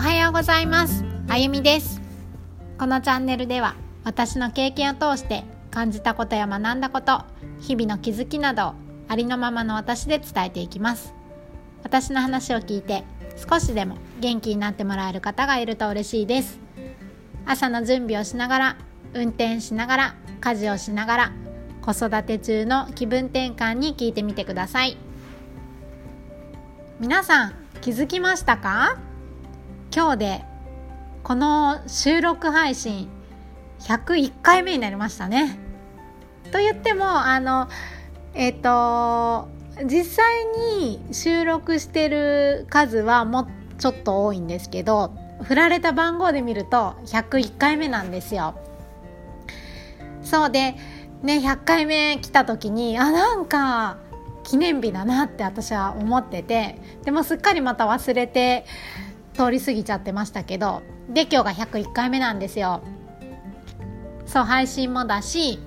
はようございます。あゆみです。このチャンネルでは私の経験を通して感じたことや学んだこと日々の気づきなどをありのままの私で伝えていきます。私の話を聞いて少しでも元気になってもらえる方がいると嬉しいです。朝の準備をしながら運転しながら家事をしながら子育て中の気分転換に聞いてみてください。皆さん気づきましたか？今日でこの収録配信101回目になりましたね。と言ってもあのえっ、と実際に収録してる数はもうちょっと多いんですけど振られた番号で見ると101回目なんですよ。そうでね100回目来た時にあなんか記念日だなって私は思っててでもすっかりまた忘れて通り過ぎちゃってましたけどで今日が101回目なんですよ。そう配信もだし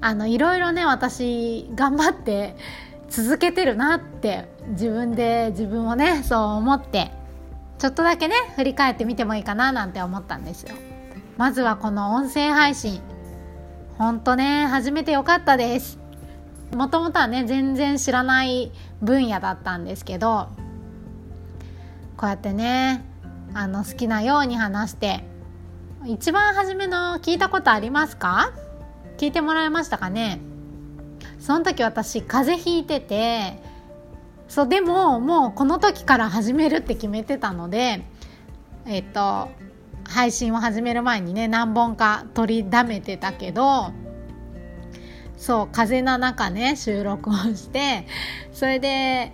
あのいろいろね私頑張って続けてるなって自分で自分をねそう思ってちょっとだけね振り返ってみてもいいかななんて思ったんですよ。まずはこの音声配信。ほんとね始めてよかったです。もともとはね全然知らない分野だったんですけどこうやってねあの好きなように話して一番初めの聞いたことありますか？聞いてもらえましたかね？その時私風邪ひいててそうでももうこの時から始めるって決めてたのでえっと配信を始める前にね何本か取りだめてたけどそう風の中ね収録をしてそれで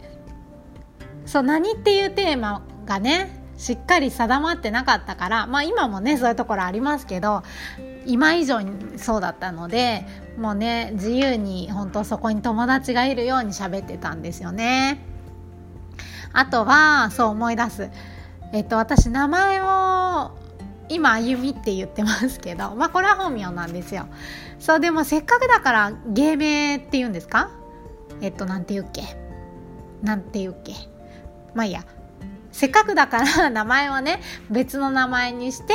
そう何っていうテーマがねしっかり定まってなかったからまあ今もねそういうところありますけど今以上にそうだったのでもうね自由に本当そこに友達がいるように喋ってたんですよね。あとはそう思い出す。えっと私名前を今あゆみって言ってますけどまあこれは本名なんですよ。そうでもせっかくだから芸名って言うんですか？えっとなんて言うっけ？なんて言うっけ？まあいいや。せっかくだから名前をね別の名前にして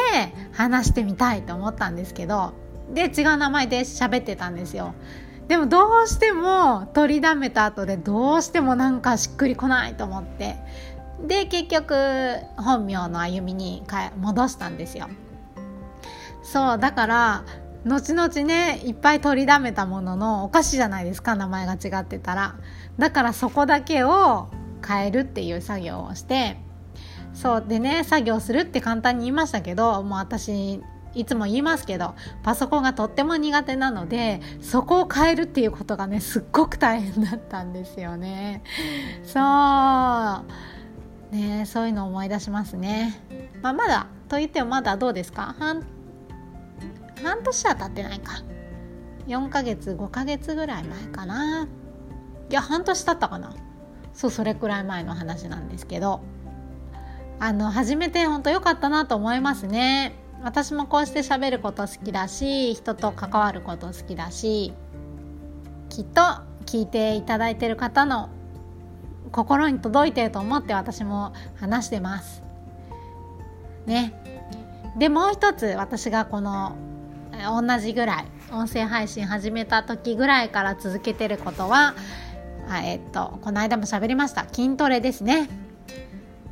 話してみたいと思ったんですけどで違う名前で喋ってたんですよ。でもどうしても取りだめた後でどうしてもなんかしっくりこないと思って。で結局本名の歩みに戻したんですよ。そうだから後々ねいっぱい取りだめたもののおかしいじゃないですか名前が違ってたら。だからそこだけを変えるっていう作業をして。そうでね作業するって簡単に言いましたけどもう私いつも言いますけどパソコンがとっても苦手なのでそこを変えるっていうことがねすっごく大変だったんですよね。そう。ねそういうのを思い出しますね、まあ、まだと言ってもまだどうですか？半半年は経ってないか。4ヶ月5ヶ月ぐらい前かな。いや半年経ったかな。そうそれくらい前の話なんですけど。あの始めて本当良かったなと思いますね。私もこうして喋ること好きだし人と関わること好きだしきっと聞いていただいてる方の心に届いてると思って私も話してます。ね。でもう一つ私がこの同じぐらい音声配信始めた時ぐらいから続けてることはえっとこの間も喋りました。筋トレですね。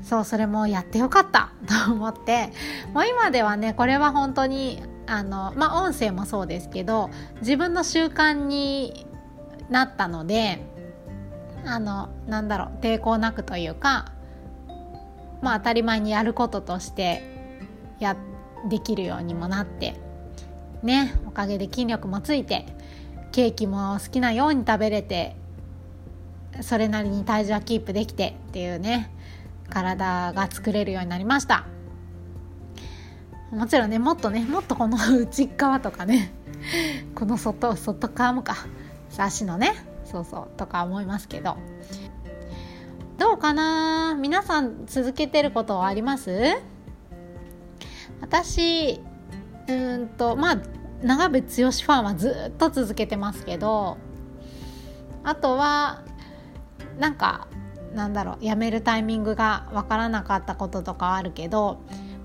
そうそれもやってよかった。と思って。もう今ではねこれは本当にあのまあ音声もそうですけど自分の習慣になったのであのなんだろう抵抗なくというかまあ当たり前にやることとしてやできるようにもなってねおかげで筋力もついてケーキも好きなように食べれてそれなりに体重はキープできてっていうね体が作れるようになりました。もちろんねもっとねもっとこの内側とかねこの外外側もか足のねそうそうとか思いますけど。どうかな？皆さん続けてることはあります？私うんとまあ長渕剛ファンはずっと続けてますけど。あとはなんかなんだろうやめるタイミングが分からなかったこととかあるけど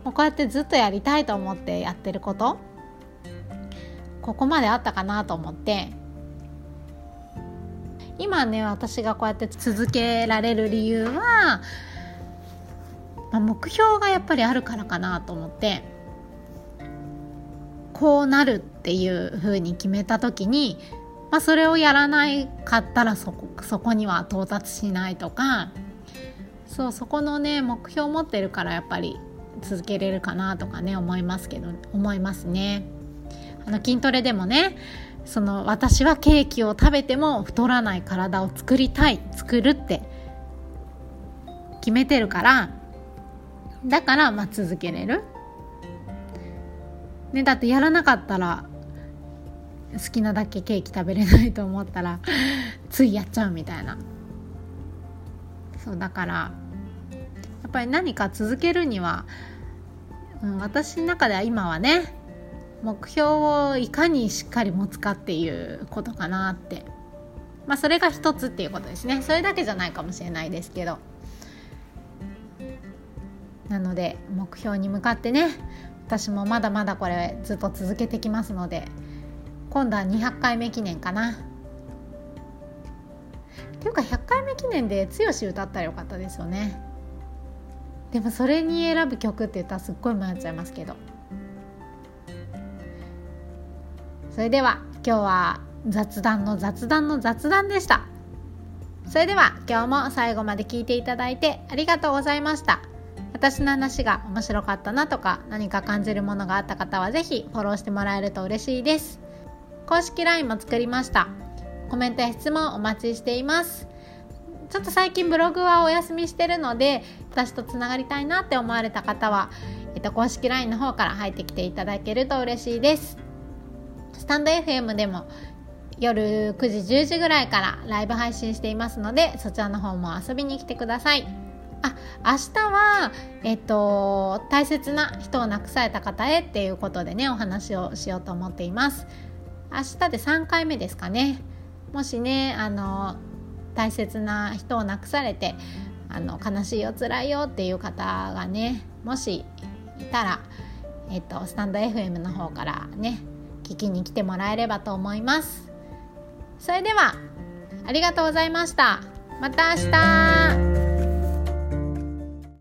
もうこうやってずっとやりたいと思ってやってることここまであったかなと思って今ね私がこうやって続けられる理由は、まあ、目標がやっぱりあるからかなと思ってこうなるっていうふうに決めた時に、まあ、それをやらないかったらそこそこには到達しないとかそうそこのね目標を持ってるからやっぱり続けれるかなとかね思いますけど思いますね。あの筋トレでもねその私はケーキを食べても太らない体を作りたい作るって決めてるからだからまあ続けれる、ね、だってやらなかったら好きなだけケーキ食べれないと思ったらついやっちゃうみたいな。そうだからやっぱり何か続けるには、うん、私の中では今はね目標をいかにしっかり持つかっていうことかなって。まあそれが一つっていうことですね。それだけじゃないかもしれないですけど。なので目標に向かってね私もまだまだこれずっと続けてきますので今度は200回目記念かな。っていうか100回目記念で「剛歌ったらよかったですよね。でもそれに選ぶ曲って言ったらすっごい迷っちゃいますけど。それでは今日は雑談の雑談の雑談でした。それでは今日も最後まで聞いていただいてありがとうございました。私の話が面白かったなとか何か感じるものがあった方は是非フォローしてもらえると嬉しいです。公式 LINE も作りました。コメントや質問お待ちしています。ちょっと最近ブログはお休みしてるので私とつながりたいなって思われた方は、えっと、公式 LINE の方から入ってきていただけると嬉しいです。スタンド FM でも夜9時10時ぐらいからライブ配信していますのでそちらの方も遊びに来てください。あ明日は、えっと、大切な人を亡くされた方へっていうことでねお話をしようと思っています。明日で3回目ですかね。もしねあの大切な人を亡くされてあの悲しいよ辛いよっていう方がねもしいたら、えっと、スタンド FM の方からね聞きに来てもらえればと思います。それではありがとうございました。また明日。